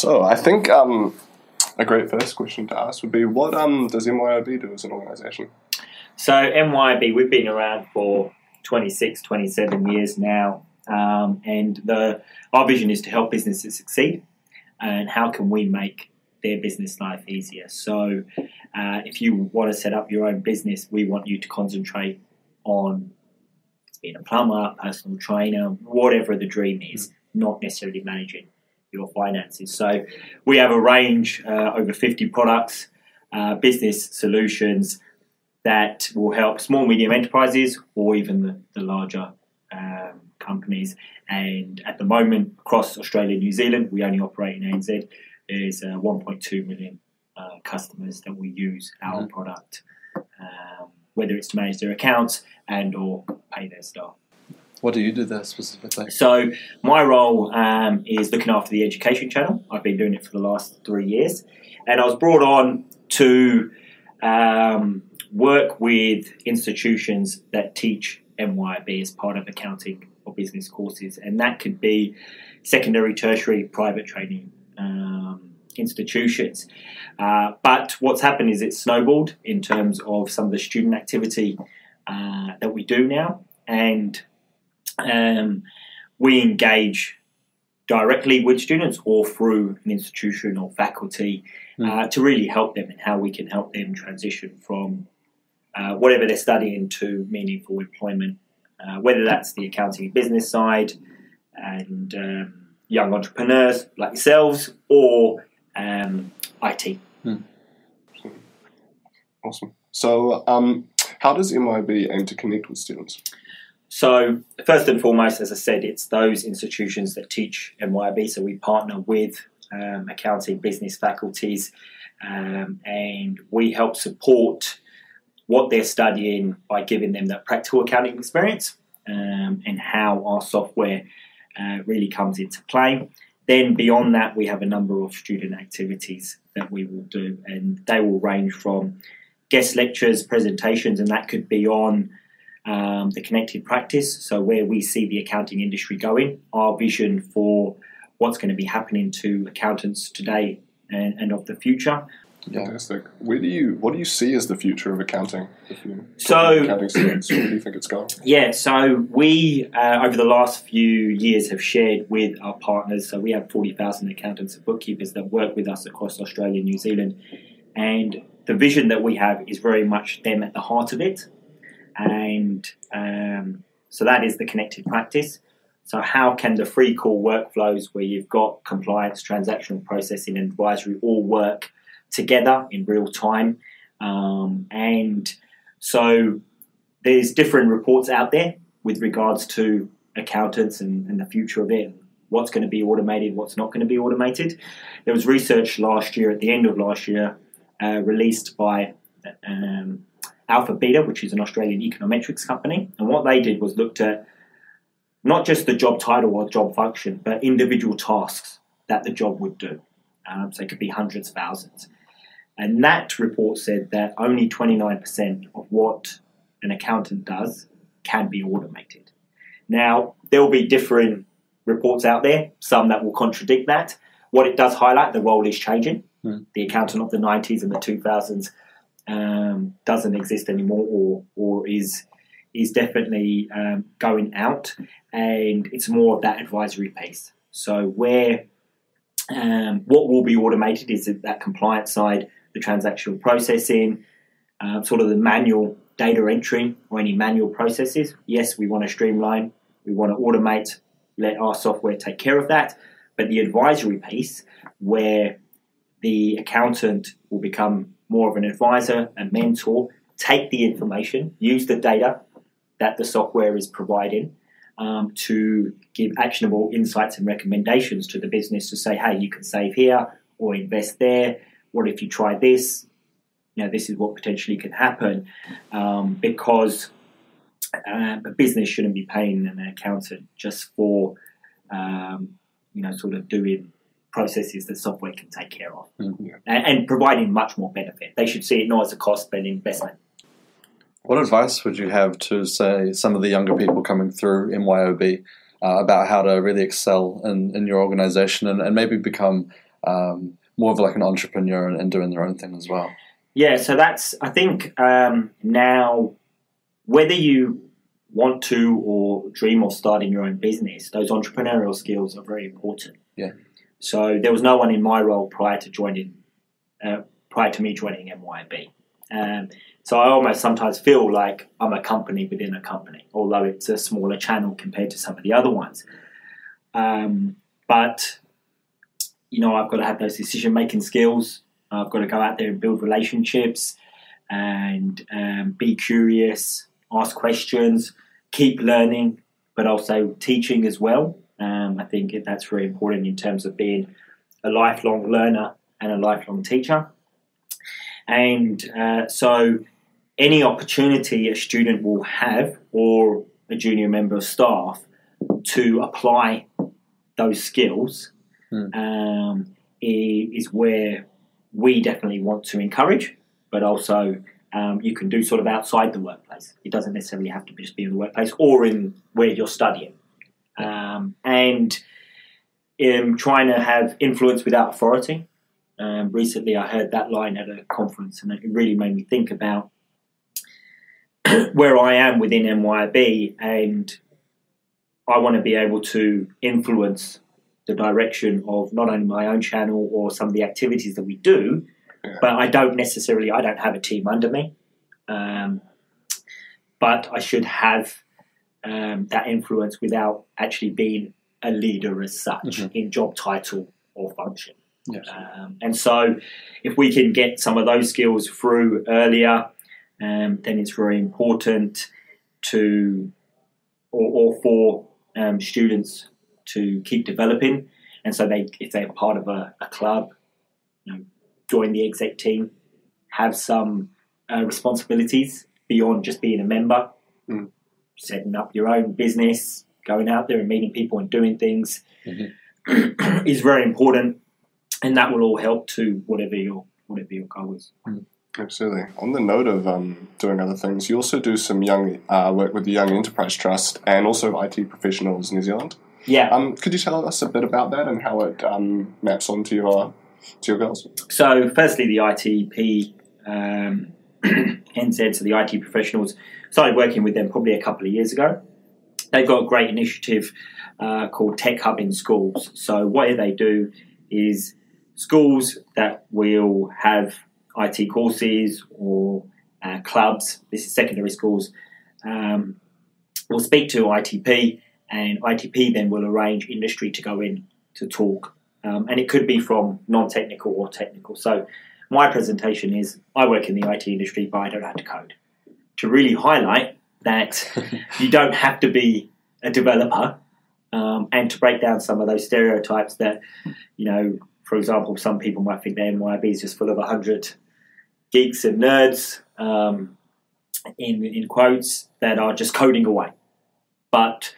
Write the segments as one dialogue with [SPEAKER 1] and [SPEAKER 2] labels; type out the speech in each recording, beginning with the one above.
[SPEAKER 1] So I think um, a great first question to ask would be, what um, does MYOB do as an organisation?
[SPEAKER 2] So MYOB, we've been around for 26, 27 years now, um, and the our vision is to help businesses succeed. And how can we make their business life easier? So, uh, if you want to set up your own business, we want you to concentrate on being a plumber, personal trainer, whatever the dream is, not necessarily managing your finances. So, we have a range uh, over 50 products, uh, business solutions that will help small, medium enterprises or even the, the larger um, companies. And at the moment, across Australia and New Zealand, we only operate in ANZ. There's uh, 1.2 million uh, customers that we use our
[SPEAKER 3] Mhm.
[SPEAKER 2] product, um, whether it's to manage their accounts and or pay their staff.
[SPEAKER 3] What do you do there specifically?
[SPEAKER 2] So my role um, is looking after the education channel. I've been doing it for the last three years, and I was brought on to um, work with institutions that teach MYOB as part of accounting or business courses, and that could be secondary, tertiary, private training um, institutions. Uh, but what's happened is it's snowballed in terms of some of the student activity uh, that we do now, and um, we engage directly with students or through an institution or faculty uh, to really help them and how we can help them transition from uh, whatever they're studying to meaningful employment, uh, whether that's the accounting and business side and um, young entrepreneurs like yourselves or um, IT.
[SPEAKER 1] Awesome. So um, how does MYOB aim to connect with students?
[SPEAKER 2] So, first and foremost, as I said, it's those institutions that teach MYOB. So, we partner with um, accounting business faculties um, and we help support what they're studying by giving them that practical accounting experience um, and how our software uh, really comes into play. Then, beyond that, we have a number of student activities that we will do, and they will range from guest lectures, presentations, and that could be on um, the connected practice, so where we see the accounting industry going, our vision for what's going to be happening to accountants today and, and of the future.
[SPEAKER 1] Fantastic. Where do you what do you see as the future of accounting? If you
[SPEAKER 2] So-
[SPEAKER 1] accounting students, where do you think it's going?
[SPEAKER 2] Yeah, so we uh, over the last few years have shared with our partners. So we have forty thousand accountants and bookkeepers that work with us across Australia and New Zealand, and the vision that we have is very much them at the heart of it, and um, so that is the connected practice. So how can the free call workflows where you've got compliance, transactional processing, and advisory all work together in real time? Um, and so there's different reports out there with regards to accountants and, and the future of it. What's going to be automated, what's not going to be automated. There was research last year, at the end of last year, uh, released by um, AlphaBeta, which is an Australian econometrics company. And what they did was looked at not just the job title or job function, but individual tasks that the job would do. Um, so it could be hundreds, of thousands. And that report said that only 29% of what an accountant does can be automated. Now, there will be different reports out there, some that will contradict that. What it does highlight, the role is changing.
[SPEAKER 3] Hmm.
[SPEAKER 2] The accountant of the 90s and the 2000s um, doesn't exist anymore or, or is, is definitely um, going out, and it's more of that advisory piece. So, where um, what will be automated is that compliance side, the transactional processing, uh, sort of the manual data entry or any manual processes. Yes, we want to streamline, we want to automate, let our software take care of that. But the advisory piece, where the accountant will become more of an advisor, a mentor, take the information, use the data that the software is providing um, to give actionable insights and recommendations to the business to say, hey, you can save here or invest there. What if you try this? You know, this is what potentially can happen um, because uh, a business shouldn't be paying an accountant just for, um, you know, sort of doing processes that software can take care of
[SPEAKER 3] Mhm.
[SPEAKER 2] and, and providing much more benefit. They should see it not as a cost but an investment.
[SPEAKER 3] What advice would you have to, say, some of the younger people coming through MYOB uh, about how to really excel in, in your organization and, and maybe become um, more of like an entrepreneur and, and, doing their own thing as well.
[SPEAKER 2] Yeah, so that's I think um, now whether you want to or dream of starting your own business, those entrepreneurial skills are very important.
[SPEAKER 3] Yeah.
[SPEAKER 2] So there was no one in my role prior to joining, uh, prior to me joining MYOB. Um, so I almost sometimes feel like I'm a company within a company, although it's a smaller channel compared to some of the other ones. Um, but you know, I've got to have those decision making skills. I've got to go out there and build relationships and um, be curious, ask questions, keep learning, but also teaching as well. Um, I think that's very important in terms of being a lifelong learner and a lifelong teacher. And uh, so, any opportunity a student will have, or a junior member of staff, to apply those skills
[SPEAKER 3] Hmm.
[SPEAKER 2] um, is where we definitely want to encourage, but also um, you can do sort of outside the workplace. It doesn't necessarily have to just be in the workplace or in where you're studying. Um, and in trying to have influence without authority. Um, recently, I heard that line at a conference, and it really made me think about where I am within MYOB, and I want to be able to influence the direction of not only my own channel or some of the activities that we do,
[SPEAKER 1] Yeah.
[SPEAKER 2] but I don't necessarily I don't have a team under me, um, but I should have um, that influence without actually being a leader as such
[SPEAKER 3] Mhm.
[SPEAKER 2] in job title or function.
[SPEAKER 3] Yes.
[SPEAKER 2] Um, and so, if we can get some of those skills through earlier, um, then it's very important to, or, or for um, students to keep developing. And so, they if they're part of a, a club, you know, join the exec team, have some uh, responsibilities beyond just being a member,
[SPEAKER 1] Mm.
[SPEAKER 2] Setting up your own business, going out there and meeting people and doing things is very important, and that will all help to whatever your whatever your goal is.
[SPEAKER 1] Absolutely. On the note of um, doing other things, you also do some young uh, work with the Young Enterprise Trust and also IT Professionals New Zealand.
[SPEAKER 2] Yeah.
[SPEAKER 1] Um, could you tell us a bit about that and how it um, maps onto your to your goals?
[SPEAKER 2] So, firstly, the ITP um, NZ, so the IT professionals, started working with them probably a couple of years ago. They've got a great initiative uh, called Tech Hub in Schools. So, what they do is schools that will have IT courses or uh, clubs, this is secondary schools, um, will speak to ITP, and ITP then will arrange industry to go in to talk um, and it could be from non-technical or technical. So my presentation is I work in the IT industry, but I don't have to code. To really highlight that you don't have to be a developer, um, and to break down some of those stereotypes that, you know, for example, some people might think the MYOB is just full of hundred geeks and nerds, um, in in quotes that are just coding away, but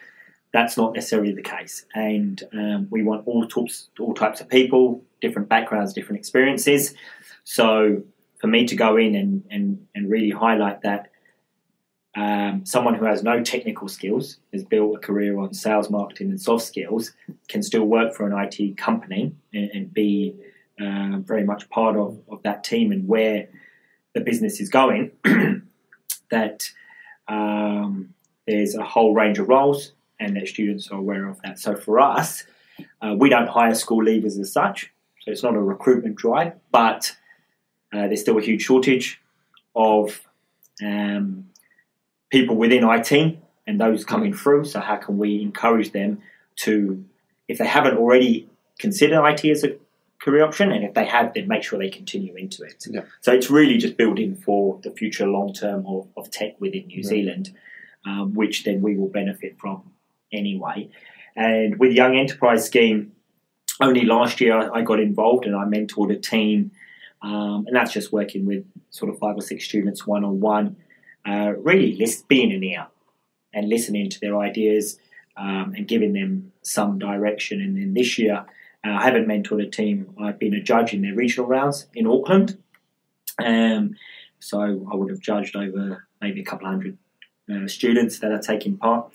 [SPEAKER 2] that's not necessarily the case. And um, we want all types, all types of people, different backgrounds, different experiences. So for me to go in and, and, and really highlight that um, someone who has no technical skills, has built a career on sales, marketing, and soft skills, can still work for an IT company and, and be uh, very much part of, of that team and where the business is going. that um, there's a whole range of roles and that students are aware of that. So for us, uh, we don't hire school leavers as such, so it's not a recruitment drive, but uh, there's still a huge shortage of um, people within IT and those coming through. So how can we encourage them to, if they haven't already considered IT as a career option, and if they have, then make sure they continue into it.
[SPEAKER 3] Yeah.
[SPEAKER 2] So it's really just building for the future long term of, of tech within New
[SPEAKER 3] Yeah.
[SPEAKER 2] Zealand, um, which then we will benefit from anyway. And with Young Enterprise Scheme, only last year I I got involved and I mentored a team, um, and that's just working with sort of five or six students one on one, really list, being an ear and listening to their ideas um, and giving them some direction. And then this year, uh, I haven't mentored a team. I've been a judge in their regional rounds in Auckland. Um, so I would have judged over maybe a couple of hundred uh, students that are taking part.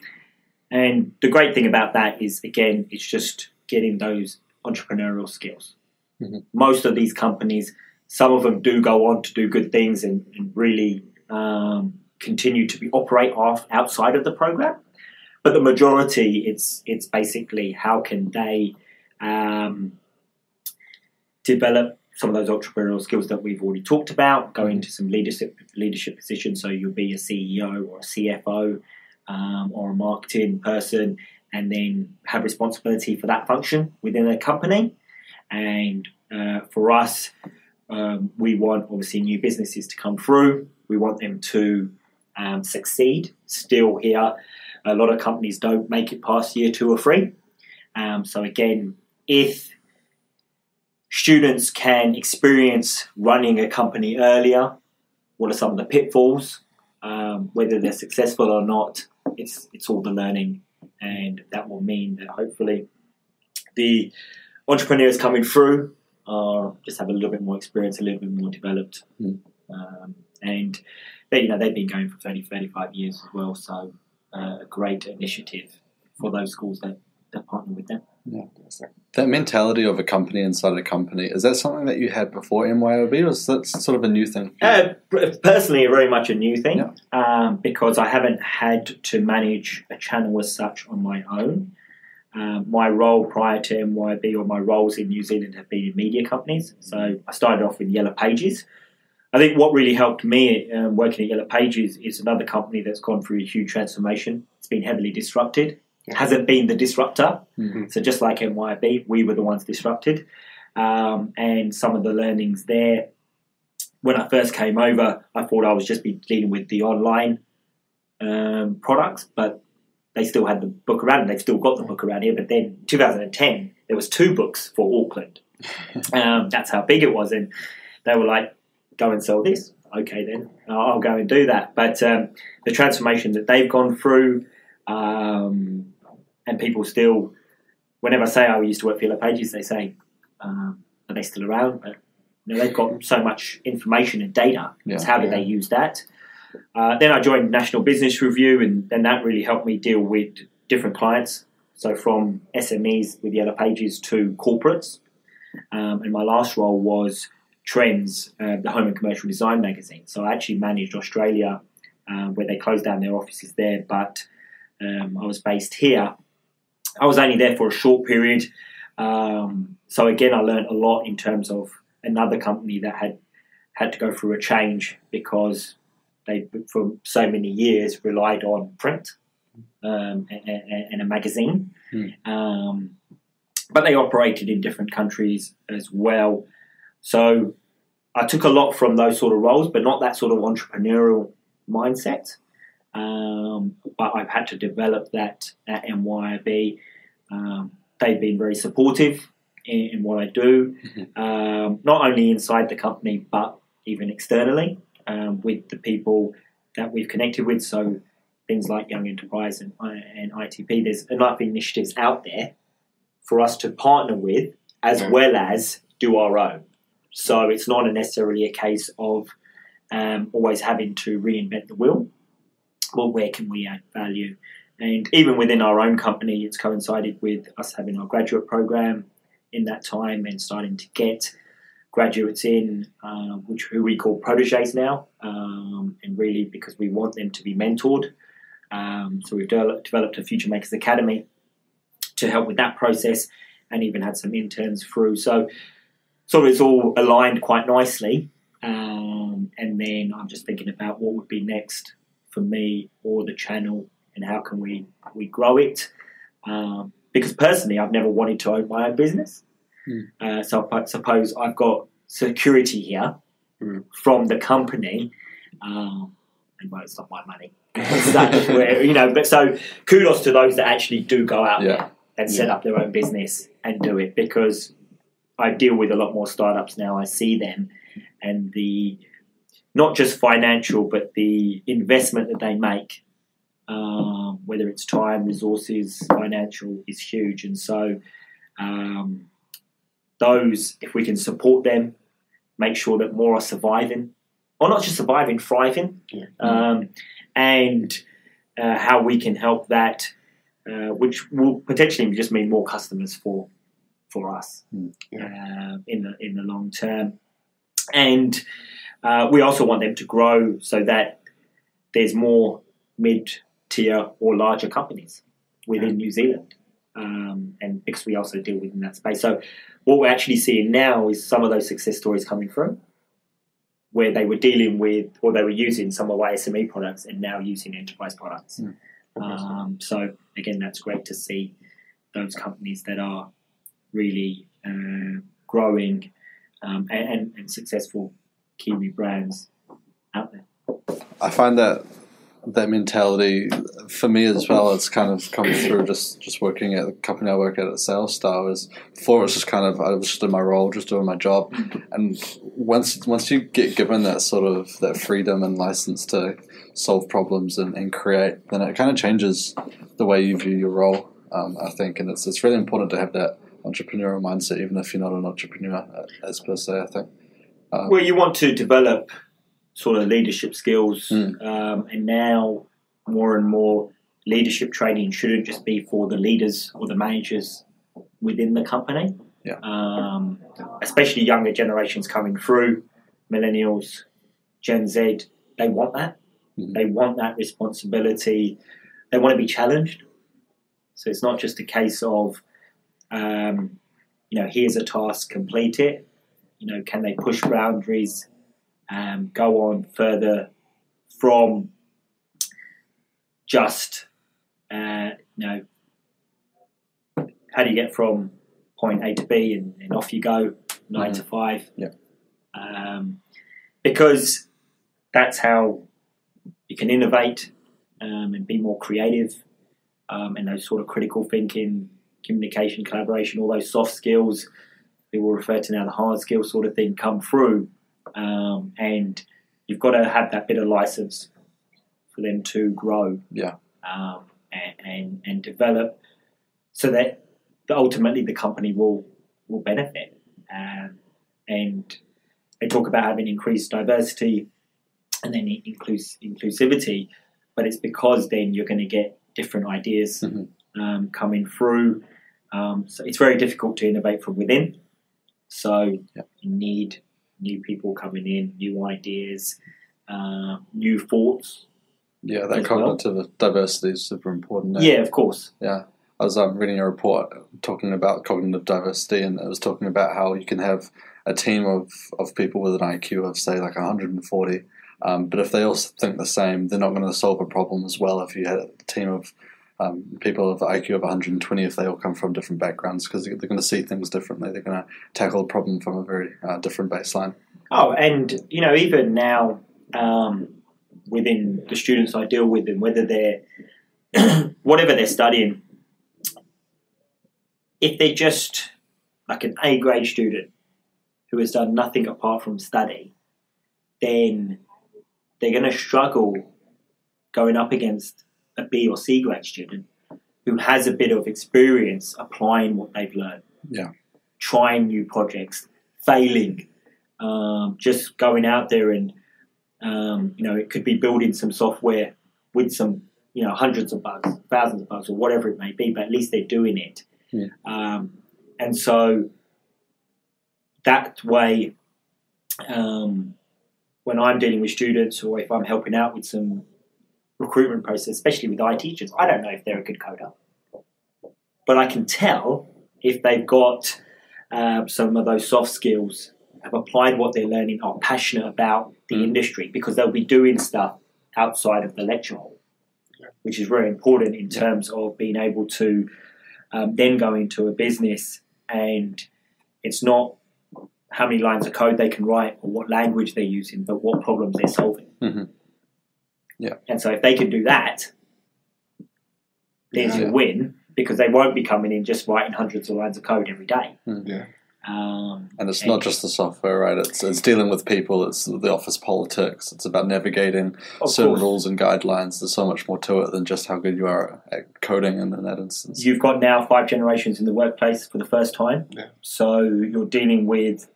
[SPEAKER 2] And the great thing about that is, again, it's just getting those entrepreneurial skills.
[SPEAKER 3] Mhm.
[SPEAKER 2] Most of these companies, some of them do go on to do good things and, and really um, continue to be operate off outside of the program. But the majority, it's it's basically how can they um, develop some of those entrepreneurial skills that we've already talked about, go into some leadership leadership positions. So you'll be a CEO or a CFO um, or a marketing person, and then have responsibility for that function within a company. And uh, for us, um, we want obviously new businesses to come through. We want them to um, succeed. Still here, a lot of companies don't make it past year two or three. Um, so again, if students can experience running a company earlier, what are some of the pitfalls? Um, whether they're successful or not, it's it's all the learning, and that will mean that hopefully the entrepreneurs coming through are just have a little bit more experience, a little bit more developed,
[SPEAKER 3] Mm.
[SPEAKER 2] um, and they, you know they've been going for 30, 35 years as well. So uh, a great initiative for those schools that, that partner with them.
[SPEAKER 3] That mentality of a company inside a company, is that something that you had before MYOB or is that sort of a new thing?
[SPEAKER 2] Uh, personally, very much a new thing
[SPEAKER 3] Yeah.
[SPEAKER 2] um, because I haven't had to manage a channel as such on my own. Um, my role prior to MYOB or my roles in New Zealand have been in media companies. So I started off with Yellow Pages. I think what really helped me um, working at Yellow Pages is another company that's gone through a huge transformation. It's been heavily disrupted. It hasn't been the disruptor.
[SPEAKER 3] Mhm.
[SPEAKER 2] So just like MYOB, we were the ones disrupted. Um, and some of the learnings there when I first came over, I thought I was just be dealing with the online um, products, but they still had the book around. and They've still got the book around here. But then 2010, there was two books for Auckland. um, that's how big it was, and they were like, "Go and sell this." Okay, then I'll go and do that. But um, the transformation that they've gone through, um, and people still, whenever I say I used to work for Yellow Pages, they say, um, "Are they still around?" But you know, they've got so much information and data.
[SPEAKER 3] Yeah.
[SPEAKER 2] how did they use that? Uh, then I joined National Business Review, and then that really helped me deal with different clients. So from SMEs with Yellow Pages to corporates. Um, and my last role was Trends, uh, the home and commercial design magazine. So I actually managed Australia, uh, where they closed down their offices there, but um, I was based here. I was only there for a short period. Um, so again, I learned a lot in terms of another company that had had to go through a change because they, for so many years, relied on print um, and, and, a magazine. Um, but they operated in different countries as well. So I took a lot from those sort of roles, but not that sort of entrepreneurial mindset. Um, but I've had to develop that at MYOB. Um, they've been very supportive in, in what I do, um, not only inside the company, but even externally um, with the people that we've connected with. So things like Young Enterprise and, and ITP, there's enough initiatives out there for us to partner with as well as do our own. So it's not necessarily a case of um, always having to reinvent the wheel. Well, where can we add value? And even within our own company, it's coincided with us having our graduate program in that time and starting to get graduates in, uh, which who we call proteges now, um, and really because we want them to be mentored. Um, so we've de- developed a Future Makers Academy to help with that process, and even had some interns through. So, sort of, it's all aligned quite nicely. Um, and then I'm just thinking about what would be next for me or the channel, and how can we we grow it. Um, because personally, I've never wanted to own my own business. Uh, so I suppose I've got security here
[SPEAKER 1] Mm.
[SPEAKER 2] from the company. Um, and well, it's not my money. So where, you know, but so kudos to those that actually do go out
[SPEAKER 3] Yeah.
[SPEAKER 2] there and set up their own business and do it because I deal with a lot more startups now. I see them and the not just financial, but the investment that they make, um, whether it's time, resources, financial, is huge. And so, um, those, if we can support them, make sure that more are surviving, or not just surviving, thriving,
[SPEAKER 1] Yeah.
[SPEAKER 2] um, and uh, how we can help that uh, which will potentially just mean more customers for for us
[SPEAKER 3] Mm.
[SPEAKER 2] uh, in the in the long term. And uh, we also want them to grow so that there's more mid tier or larger companies within New Zealand. Um, and because we also deal within that space. So, what we're actually seeing now is some of those success stories coming through where they were dealing with or they were using some of our SME products and now using enterprise products.
[SPEAKER 3] Mm.
[SPEAKER 2] Um, so, again, that's great to see those companies that are really uh, growing um, and, and, successful Kiwi brands out there.
[SPEAKER 3] I find that that mentality for me as well. It's kind of come through just just working at the company I work at at SalesStar. Was before it was just kind of I was just in my role, just doing my job, and once once you get given that sort of that freedom and license to solve problems and, and create, then it kind of changes the way you view your role. Um, I think, and it's it's really important to have that entrepreneurial mindset, even if you're not an entrepreneur uh, as per se. I think. Um,
[SPEAKER 2] Well, you want to develop sort of leadership skills,
[SPEAKER 3] Mm.
[SPEAKER 2] um, and now more and more leadership training shouldn't just be for the leaders or the managers within the company.
[SPEAKER 3] Yeah.
[SPEAKER 2] Um, especially younger generations coming through, millennials, Gen Z, they want that.
[SPEAKER 3] Mhm.
[SPEAKER 2] They want that responsibility. They want to be challenged. So it's not just a case of, um, you know, here's a task, complete it. You know, can they push boundaries, um, go on further from just, uh, you know, how do you get from point A to B and, and off you go, 9 to five?
[SPEAKER 3] Yeah.
[SPEAKER 2] Um, because that's how you can innovate um, and be more creative um, and those sort of critical thinking, communication, collaboration, all those soft skills we will refer to now the hard skill sort of thing come through um, and you've got to have that bit of license for them to grow
[SPEAKER 3] Yeah.
[SPEAKER 2] um, and, and, and develop so that ultimately the company will will benefit um, and they talk about having increased diversity and then inclus- inclusivity but it's because then you're going to get different ideas
[SPEAKER 3] Mhm.
[SPEAKER 2] Um, coming through um, so it's very difficult to innovate from within so
[SPEAKER 3] Yeah.
[SPEAKER 2] you need new people coming in, new ideas, uh, new thoughts.
[SPEAKER 3] Yeah, that
[SPEAKER 2] as well.
[SPEAKER 3] cognitive diversity is super important. eh?
[SPEAKER 2] Yeah, of course.
[SPEAKER 3] Yeah. I was um, reading a report talking about cognitive diversity, and it was talking about how you can have a team of, of people with an IQ of, say, like 140, um, but if they all think the same, they're not going to solve a problem as well if you had a team of um, people of IQ of 120 if they all come from different backgrounds because they're going to see things differently. They're going to tackle a problem from a very uh, different baseline.
[SPEAKER 2] Oh, and you know, even now, um, within the students I deal with, and whether they're whatever they're studying, if they're just like an A grade student who has done nothing apart from study, then they're going to struggle going up against a B or C grade student who has a bit of experience applying what they've learned.
[SPEAKER 3] Yeah.
[SPEAKER 2] Trying new projects, failing, um, just going out there and um, you know it could be building some software with some you know hundreds of bugs, thousands of bugs, or whatever it may be, but at least they're doing it.
[SPEAKER 3] Yeah.
[SPEAKER 2] Um, and so that way, um, when I'm dealing with students or if I'm helping out with some recruitment process, especially with IT teachers, I don't know if they're a good coder, but I can tell if they've got uh, some of those soft skills, have applied what they're learning, are passionate about the
[SPEAKER 3] Mm.
[SPEAKER 2] industry because they'll be doing stuff outside of the lecture hall, which is very important in
[SPEAKER 3] Yeah.
[SPEAKER 2] terms of being able to um, then go into a business and it's not how many lines of code they can write or what language they're using, but what problems they're solving.
[SPEAKER 3] Mhm. Yeah.
[SPEAKER 2] And so if they can do that, there's
[SPEAKER 3] Yeah.
[SPEAKER 2] your win because they won't be coming in just writing hundreds of lines of code every day.
[SPEAKER 1] Yeah.
[SPEAKER 2] Um,
[SPEAKER 3] And it's not just the software, right? It's it's dealing with people. It's the office politics. It's about navigating certain
[SPEAKER 2] course,
[SPEAKER 3] rules and guidelines. There's so much more to it than just how good you are at coding in, in that instance.
[SPEAKER 2] you've got now five generations in the workplace for the first time.
[SPEAKER 1] Yeah.
[SPEAKER 2] So you're dealing with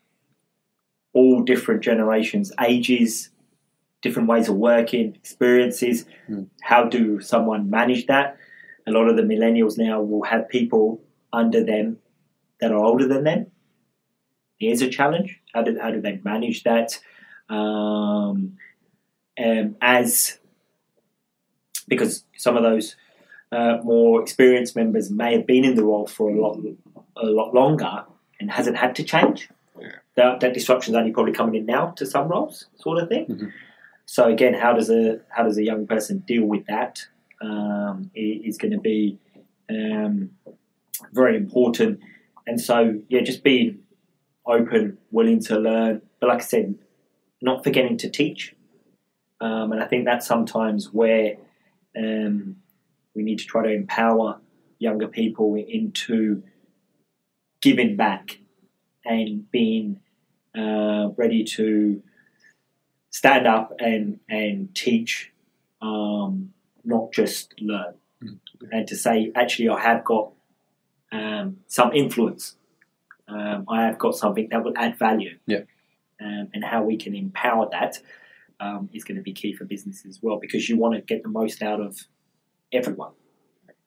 [SPEAKER 2] all different generations, ages, different ways of working, experiences.
[SPEAKER 3] Mm.
[SPEAKER 2] How do someone manage that? a lot of the millennials now will have people under them that are older than them. Here's a challenge. How do, how do they manage that? Um, um, as because some of those uh, more experienced members may have been in the role for a lot a lot longer and hasn't had to change.
[SPEAKER 1] Yeah.
[SPEAKER 2] That, that disruption is only probably coming in now to some roles, sort of thing.
[SPEAKER 3] Mhm.
[SPEAKER 2] So again, how does a how does a young person deal with that? Um, is going to be um, very important. And so yeah, just being open, willing to learn, but like I said, not forgetting to teach. Um, and I think that's sometimes where um, we need to try to empower younger people into giving back and being uh, ready to stand up and and teach, um, not just learn,
[SPEAKER 3] Mm.
[SPEAKER 2] and to say actually I have got um, some influence. Um, I have got something that will add value.
[SPEAKER 3] Yeah.
[SPEAKER 2] Um, and how we can empower that um, is going to be key for business as well because you want to get the most out of everyone,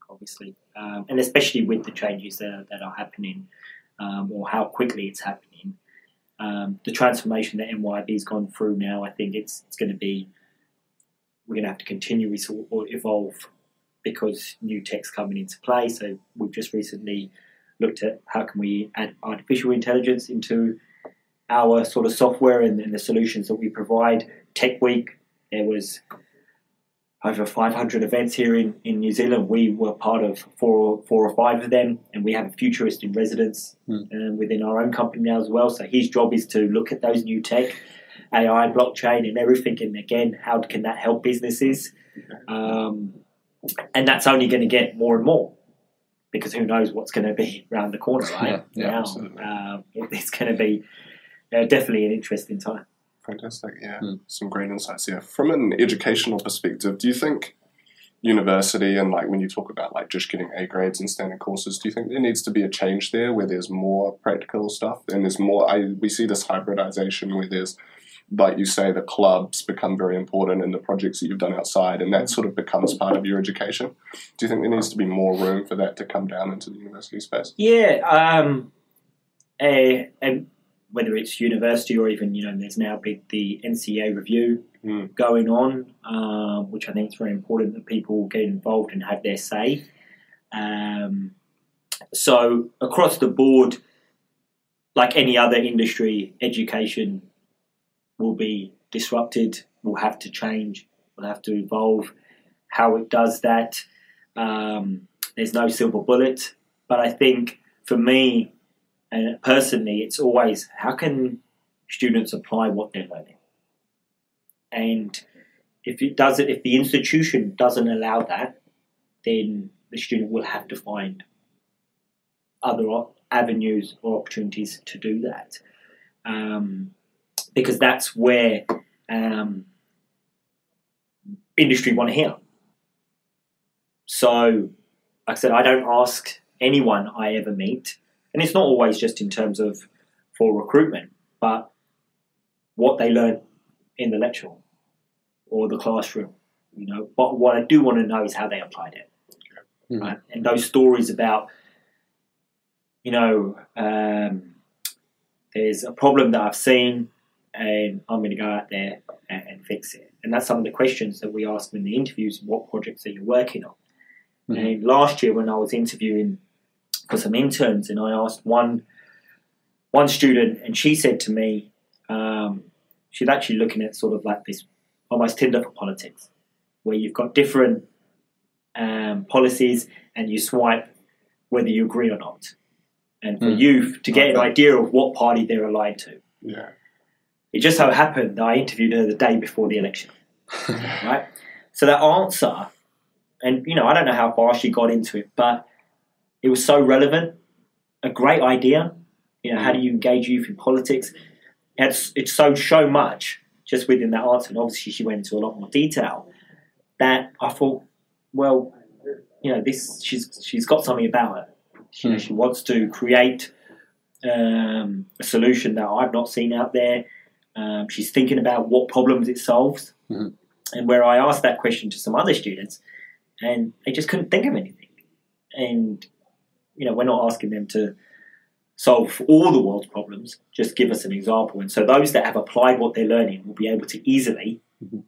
[SPEAKER 2] obviously, um, and especially with the changes that are, that are happening um, or how quickly it's happening. Um, the transformation that MYOB's gone through now, I think it's it's going to be we're going to have to continually sort evolve because new tech's coming into play. So we've just recently looked at how can we add artificial intelligence into our sort of software and, and the solutions that we provide. Tech Week, there was over 500 events here in, in New Zealand. We were part of four, four or five of them, and we have a futurist in residence um, within our own company now as well. So his job is to look at those new tech, AI, blockchain, and everything. And again, how can that help businesses? Um, and that's only going to get more and more because who knows what's going to be around the corner, right?
[SPEAKER 3] Yeah, yeah,
[SPEAKER 2] now,
[SPEAKER 1] absolutely.
[SPEAKER 2] um, it's going to be uh, definitely an interesting time.
[SPEAKER 1] Fantastic, yeah.
[SPEAKER 3] Hmm.
[SPEAKER 1] Some great insights here. From an educational perspective, do you think university and like when you talk about like just getting A grades and standard courses, do you think there needs to be a change there where there's more practical stuff and there's more I we see this hybridization where there's like you say, the clubs become very important and the projects that you've done outside, and that sort of becomes part of your education. Do you think there needs to be more room for that to come down into the university space?
[SPEAKER 2] Yeah, um, eh, and whether it's university or even you know, there's now big the NCEA review
[SPEAKER 1] Mm.
[SPEAKER 2] going on, um, which I think is very important that people get involved and have their say. Um, so across the board, like any other industry, education will be disrupted. Will have to change. Will have to evolve. How it does that, um, there's no silver bullet. But I think for me, and personally, it's always how can students apply what they're learning, and if it does it, if the institution doesn't allow that, then the student will have to find other avenues or opportunities to do that, um, because that's where um, industry want to hear. So, like I said, I don't ask anyone I ever meet, and it's not always just in terms of for recruitment, but what they learn in the lecture or the classroom. You know, but what I do want to know is how they applied it,
[SPEAKER 3] Mhm.
[SPEAKER 2] right? And those stories about, you know, um, there's a problem that I've seen, and I'm going to go out there and, and fix it. And that's some of the questions that we ask in the interviews: What projects are you working on?
[SPEAKER 3] Mhm.
[SPEAKER 2] And last year, when I was interviewing for some interns, and I asked one one student, and she said to me, um, she's actually looking at sort of like this almost Tinder for politics, where you've got different um, policies and you swipe whether you agree or not. And for
[SPEAKER 3] Mm.
[SPEAKER 2] you to get an idea of what party they're aligned to.
[SPEAKER 1] Yeah.
[SPEAKER 2] It just so happened that I interviewed her the day before the election, right? So that answer, and you know, I don't know how far she got into it, but it was so relevant, a great idea. You know, how do you engage youth in politics? It's it's so so much just within that answer, and obviously she went into a lot more detail. That I thought, well, you know, this she's she's got something about her. You know,
[SPEAKER 3] Hmm.
[SPEAKER 2] she wants to create um, a solution that I've not seen out there. Um, she's thinking about what problems it solves.
[SPEAKER 3] Mhm.
[SPEAKER 2] And where I asked that question to some other students, and they just couldn't think of anything. and you know we're not asking them to solve all the world's problems. Just give us an example, and so those that have applied what they're learning will be able to easily
[SPEAKER 3] Mhm.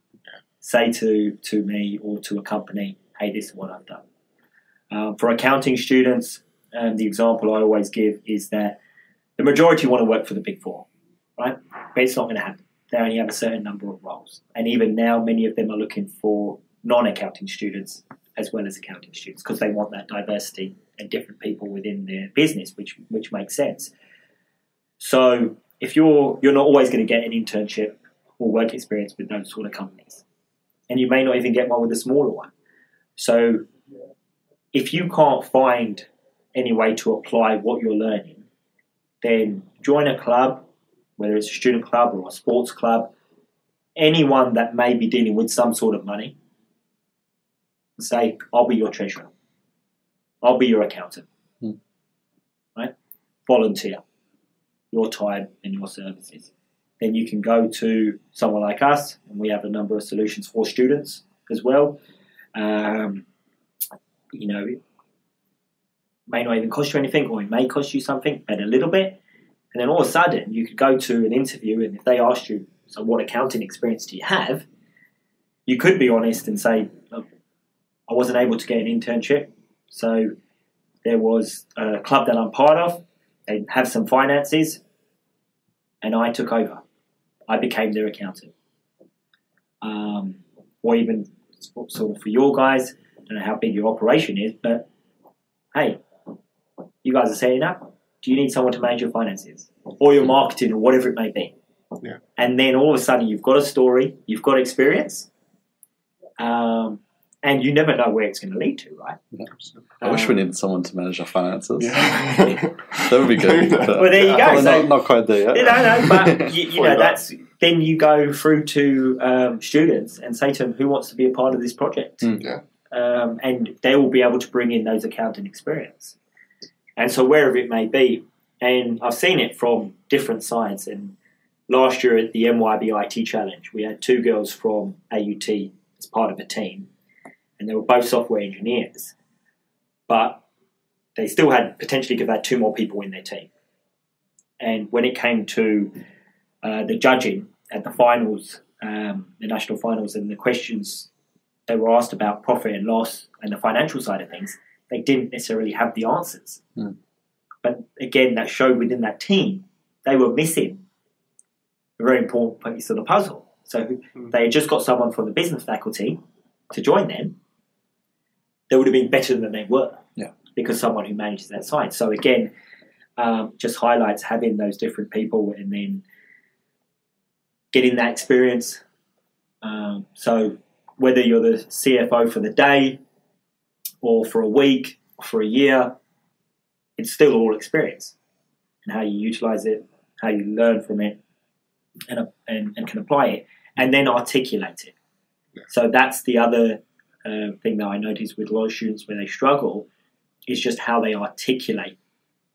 [SPEAKER 2] say to to me or to a company, "Hey, this is what I've done." Um, for accounting students, um, the example I always give is that the majority want to work for the big four, right? But it's not going to happen. They only have a certain number of roles, and even now, many of them are looking for non-accounting students as well as accounting students because they want that diversity and different people within their business, which which makes sense. So if you're you're not always going to get an internship or work experience with those sort of companies, and you may not even get one with a smaller one. So if you can't find any way to apply what you're learning, then join a club, whether it's a student club or a sports club, anyone that may be dealing with some sort of money. Say, I'll be your treasurer. I'll be your accountant.
[SPEAKER 3] Hmm.
[SPEAKER 2] Right? Volunteer your time and your services. Then you can go to someone like us, and we have a number of solutions for students as well. Um, you know, it may not even cost you anything, or it may cost you something, but a little bit. And then all of a sudden, you could go to an interview, and if they asked you, "So, what accounting experience do you have?" you could be honest and say, "Look, "I wasn't able to get an internship, so there was a club that I'm part of. They have some finances, and I took over. I became their accountant." Um, or even sort of for your guys, I don't know how big your operation is, but hey, you guys are setting up. Do you need someone to manage your finances or your marketing or whatever it may be?
[SPEAKER 1] Yeah.
[SPEAKER 2] And then all of a sudden, you've got a story, you've got experience, um, and you never know where it's going to lead to, right?
[SPEAKER 3] I wish we
[SPEAKER 2] Um,
[SPEAKER 3] needed someone to manage our finances.
[SPEAKER 1] Yeah.
[SPEAKER 3] That would be good. but
[SPEAKER 2] Well, there you go. So-
[SPEAKER 3] not, not quite there yet.
[SPEAKER 2] You know, no, but you, you know
[SPEAKER 1] you
[SPEAKER 2] that's then you go through to um, students and say to them, "Who wants to be a part of this project?"
[SPEAKER 3] Mm.
[SPEAKER 1] Yeah.
[SPEAKER 2] um, and they will be able to bring in those accounting experience. And so wherever it may be, and I've seen it from different sides. And last year at the MYOB IT Challenge, we had two girls from AUT as part of a team, and they were both software engineers, but they still had potentially could have had two more people in their team. And when it came to uh, the judging at the finals, um, the national finals, and the questions they were asked about profit and loss and the financial side of things, they didn't necessarily have the answers.
[SPEAKER 3] Hmm.
[SPEAKER 2] But again, that showed within that team they were missing a very important piece of the puzzle. So
[SPEAKER 1] Hmm.
[SPEAKER 2] they had just got someone from the business faculty to join them. They would have been better than they were.
[SPEAKER 3] Yeah.
[SPEAKER 2] Because someone who manages that side. So again, um, just highlights having those different people and then getting that experience. Um, so whether you're the CFO for the day or for a week or for a year, it's still all experience and how you utilize it, how you learn from it, and, and, and can apply it, and then articulate it. So that's the other uh, thing that I notice with a lot of students where they struggle is just how they articulate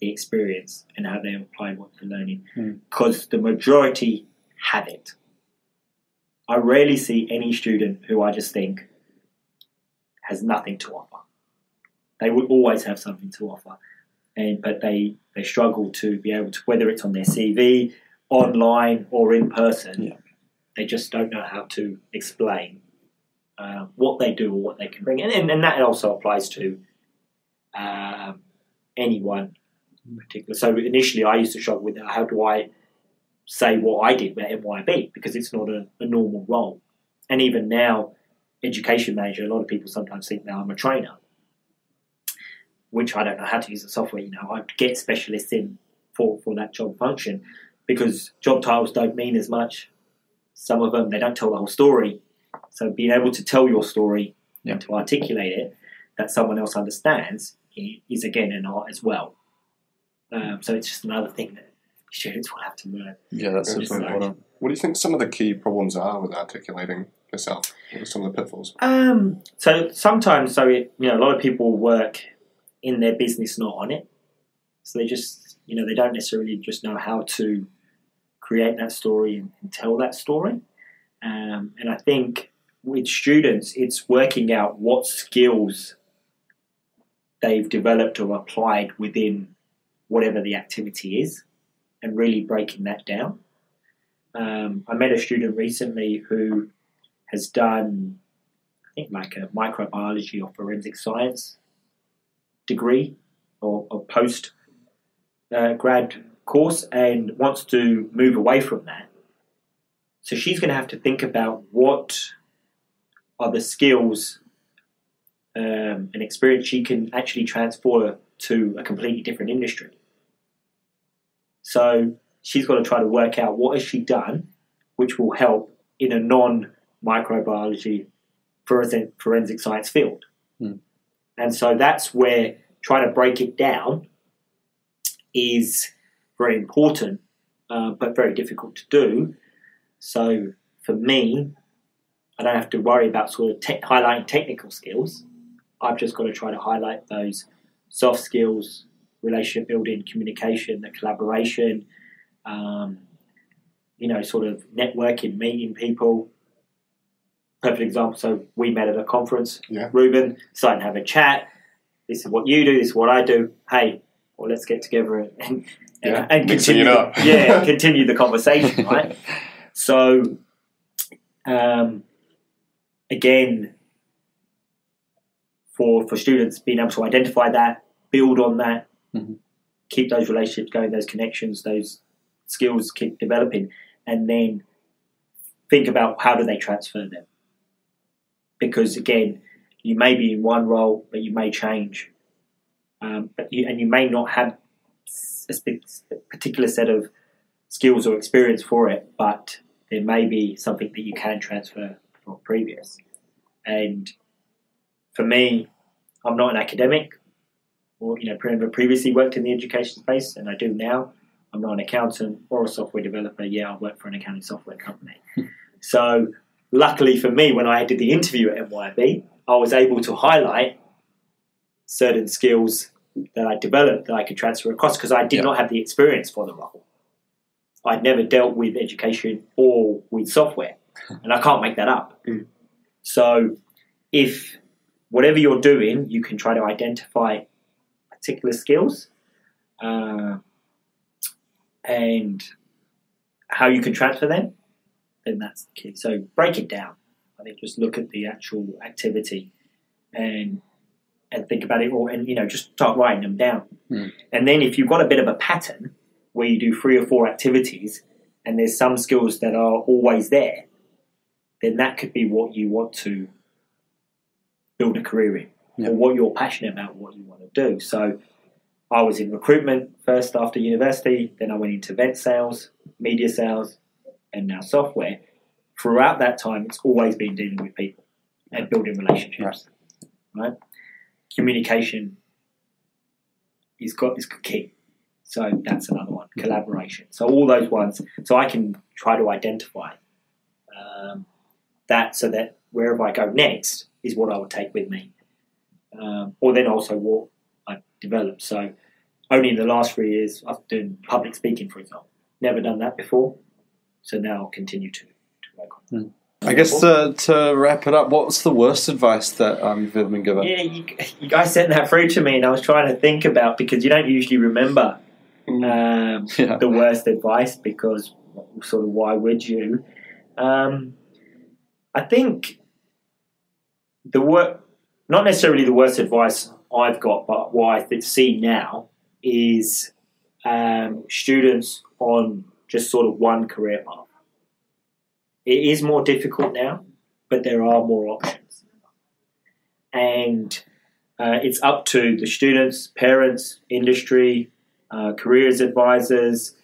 [SPEAKER 2] the experience and how they apply what they're learning.
[SPEAKER 3] Hmm.
[SPEAKER 2] Because the majority have it. I rarely see any student who I just think has nothing to offer. They will always have something to offer, and but they they struggle to be able to whether it's on their CV, online, or in person.
[SPEAKER 3] Yeah.
[SPEAKER 2] They just don't know how to explain uh, what they do or what they can bring, and and, and that also applies to um, anyone in particular. So initially, I used to struggle with how do I say what I did at MYOB because it's not a, a normal role. And even now, education manager, a lot of people sometimes think now I'm a trainer, which I don't know how to use the software. You know, I get specialists in for, for that job function because job titles don't mean as much. Some of them, they don't tell the whole story. So being able to tell your story
[SPEAKER 3] Yeah.
[SPEAKER 2] and to articulate it that someone else understands is again an art as well. Um, so it's just another thing that students will have to learn.
[SPEAKER 3] Yeah, that's
[SPEAKER 1] Yeah,
[SPEAKER 3] super
[SPEAKER 1] just like-
[SPEAKER 3] important.
[SPEAKER 1] What do you think some of the key problems are with articulating yourself? What are some of the pitfalls?
[SPEAKER 2] Um, so sometimes, so it, you know, a lot of people work in their business, not on it. So they just, you know, they don't necessarily just know how to create that story and, and tell that story. Um, and I think with students, it's working out what skills they've developed or applied within whatever the activity is, and really breaking that down. Um, I met a student recently who has done, I think, like a microbiology or forensic science degree or, or post uh, grad course and wants to move away from that. So she's going to have to think about what are the skills um, and experience she can actually transfer to a completely different industry. So she's got to try to work out what has she done which will help in a non microbiology forensic, forensic science field.
[SPEAKER 3] Hmm.
[SPEAKER 2] And so that's where trying to break it down is very important, uh, but very difficult to do. So for me, I don't have to worry about sort of te- highlighting technical skills. I've just got to try to highlight those soft skills, relationship building, communication, the collaboration, um, you know, sort of networking, meeting people. Perfect example. So we met at a conference.
[SPEAKER 1] Yeah.
[SPEAKER 2] Ruben decided to have a chat. This is what you do. This is what I do. Hey, well, let's get together and and,
[SPEAKER 1] Yeah,
[SPEAKER 2] and continue. The, yeah, continue the conversation, right? So, um, again, for for students being able to identify that, build on that,
[SPEAKER 3] Mhm.
[SPEAKER 2] keep those relationships going, those connections, those skills keep developing, and then think about how do they transfer them. Because again, you may be in one role, but you may change, um, but you, and you may not have a particular set of skills or experience for it, but there may be something that you can transfer from previous. And for me, I'm not an academic, or you know, previously worked in the education space, and I do now. I'm not an accountant or a software developer. Yeah, I work for an accounting software company. so, luckily for me, when I did the interview at MYOB, I was able to highlight certain skills that I developed that I could transfer across because I did not have the experience for the role. I'd never dealt with education or with software, and I can't make that up.
[SPEAKER 1] Mm.
[SPEAKER 2] So, if whatever you're doing, you can try to identify particular skills uh, and how you can transfer them, then that's the key. So, break it down. I think just look at the actual activity and and think about it, or and you know just start writing them down.
[SPEAKER 3] Mm.
[SPEAKER 2] And then if you've got a bit of a pattern where you do three or four activities, and there's some skills that are always there, then that could be what you want to build a career in,
[SPEAKER 3] Yeah.
[SPEAKER 2] or what you're passionate about, what you want to do. So. I was in recruitment first after university, then I went into event sales, media sales, and now software. Throughout that time, it's always been dealing with people and building relationships. Right? Communication is got is key. So that's another one. Collaboration. So all those ones. So I can try to identify um, that, so that wherever I go next is what I would take with me, um, or then also what I developed. So only in the last three years I've done public speaking, for example. Never done that before. So now I'll continue to, to work on that.
[SPEAKER 3] I guess to, to wrap it up, what's the worst advice that um, you've ever been given?
[SPEAKER 2] Yeah, you, you guys sent that through to me, and I was trying to think about because you don't usually remember um,
[SPEAKER 3] Yeah.
[SPEAKER 2] the worst advice because sort of why would you? Um, I think the wor- not necessarily the worst advice I've got, but what I see now is um, students on just sort of one career path. It is more difficult now, but there are more options, and uh, it's up to the students, parents, industry, uh, careers advisors,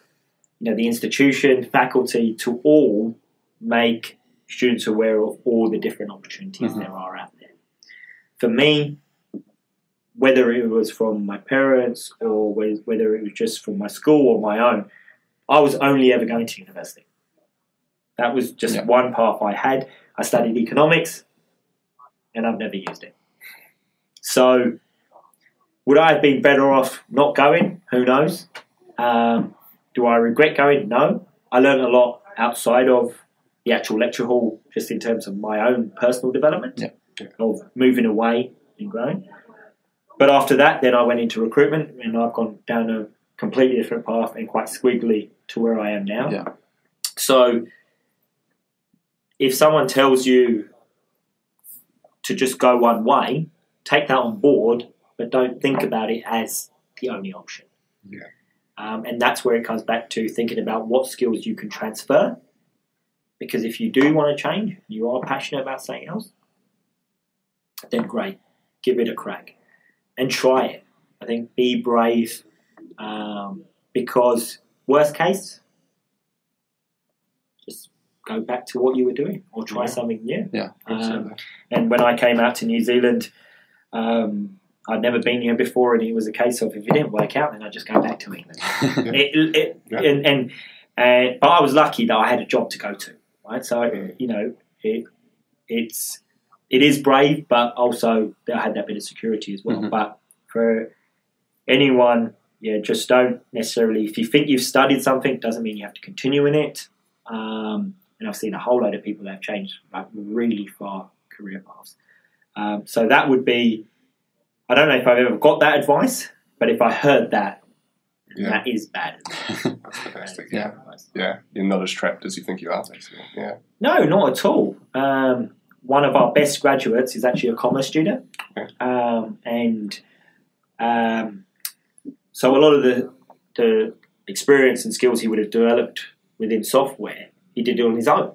[SPEAKER 2] you know, the institution, faculty to all make students aware of all the different opportunities
[SPEAKER 3] Mhm.
[SPEAKER 2] there are out there. For me, whether it was from my parents or whether it was just from my school or my own, I was only ever going to university. That was just
[SPEAKER 3] Yeah.
[SPEAKER 2] one path I had. I studied economics and I've never used it. So, would I have been better off not going? Who knows? Um, do I regret going? No. I learned a lot outside of the actual lecture hall, just in terms of my own personal development
[SPEAKER 3] Yeah.
[SPEAKER 2] of moving away and growing. but after that, then I went into recruitment, and I've gone down a completely different path and quite squiggly to where I am now.
[SPEAKER 3] Yeah.
[SPEAKER 2] So, if someone tells you to just go one way, take that on board, but don't think about it as the only option.
[SPEAKER 1] Yeah.
[SPEAKER 2] Um, and that's where it comes back to thinking about what skills you can transfer. Because if you do want to change, you are passionate about something else, then great, give it a crack and try it. I think be brave um, because, worst case, just go back to what you were doing or try
[SPEAKER 1] Yeah.
[SPEAKER 2] something new.
[SPEAKER 3] Yeah,
[SPEAKER 2] Um, and when I came out to New Zealand, um, I'd never been here before, and it was a case of if it didn't work out, then I'd just go back to England. It, it,
[SPEAKER 1] Yeah.
[SPEAKER 2] and, and uh, but I was lucky that I had a job to go to, right? So you know, it, it's it is brave, but also I had that bit of security as well.
[SPEAKER 3] Mhm.
[SPEAKER 2] But for anyone, yeah, just don't necessarily. If you think you've studied something, doesn't mean you have to continue in it. Um, and I've seen a whole load of people that have changed like really far career paths. Um, so that would be. I don't know if I've ever got that advice, but if I heard that,
[SPEAKER 1] Yeah.
[SPEAKER 2] that is bad.
[SPEAKER 1] Fantastic.
[SPEAKER 3] Yeah.
[SPEAKER 1] Yeah, you're not as trapped as you think you are, basically. Yeah.
[SPEAKER 2] No, not at all. Um, one of our best graduates is actually a commerce student,
[SPEAKER 1] Okay.
[SPEAKER 2] um, and um, so a lot of the the experience and skills he would have developed within software, he did it on his own.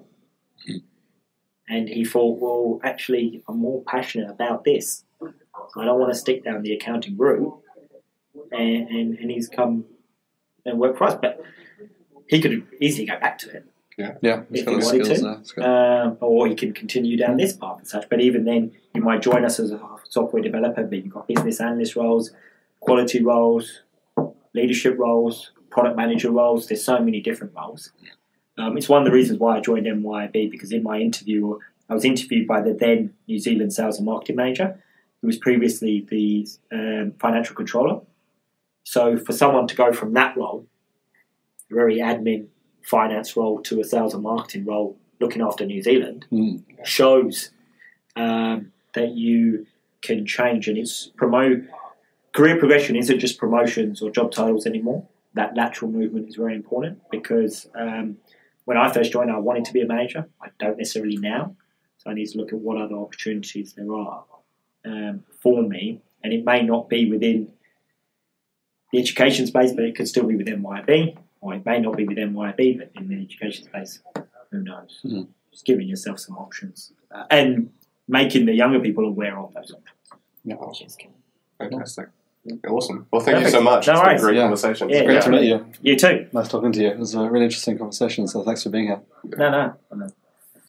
[SPEAKER 2] And he thought, well, actually, I'm more passionate about this. I don't want to stick down the accounting route. And, and, and he's come and worked for us. But he could easily go back to it
[SPEAKER 3] yeah, he's
[SPEAKER 2] If
[SPEAKER 3] got
[SPEAKER 2] you
[SPEAKER 3] the
[SPEAKER 2] wanted
[SPEAKER 3] skills
[SPEAKER 2] to.
[SPEAKER 3] there. It's good.
[SPEAKER 2] um, or he can continue down this path and such. But even then, you might join us as a software developer, but you've got business analyst roles, quality roles, leadership roles, product manager roles. There's so many different roles. Um, it's one of the reasons why I joined MYOB because in my interview, I was interviewed by the then New Zealand sales and marketing manager, who was previously the um, financial controller. So for someone to go from that role, a very admin finance role, to a sales and marketing role, looking after New Zealand,
[SPEAKER 3] Mm.
[SPEAKER 2] shows um, that you can change. And it's promote career progression isn't just promotions or job titles anymore. That lateral movement is very important because um, when I first joined I wanted to be a manager. I don't necessarily now. So I need to look at what other opportunities there are um, for me. And it may not be within the education space but it could still be within MYOB or it may not be within MYOB but in the education space who knows
[SPEAKER 3] Mhm.
[SPEAKER 2] just giving yourself some options uh, and making the younger people aware of those options.
[SPEAKER 3] Yeah.
[SPEAKER 2] which is key.
[SPEAKER 1] Fantastic. Awesome. Well, thank you so much.
[SPEAKER 2] No
[SPEAKER 1] it's been a great
[SPEAKER 3] Yeah.
[SPEAKER 1] conversation.
[SPEAKER 2] Yeah,
[SPEAKER 3] Great
[SPEAKER 2] yeah.
[SPEAKER 3] to meet you.
[SPEAKER 2] You too.
[SPEAKER 3] Nice talking to you. It was a really interesting conversation, so thanks for being here.
[SPEAKER 2] No, no. no.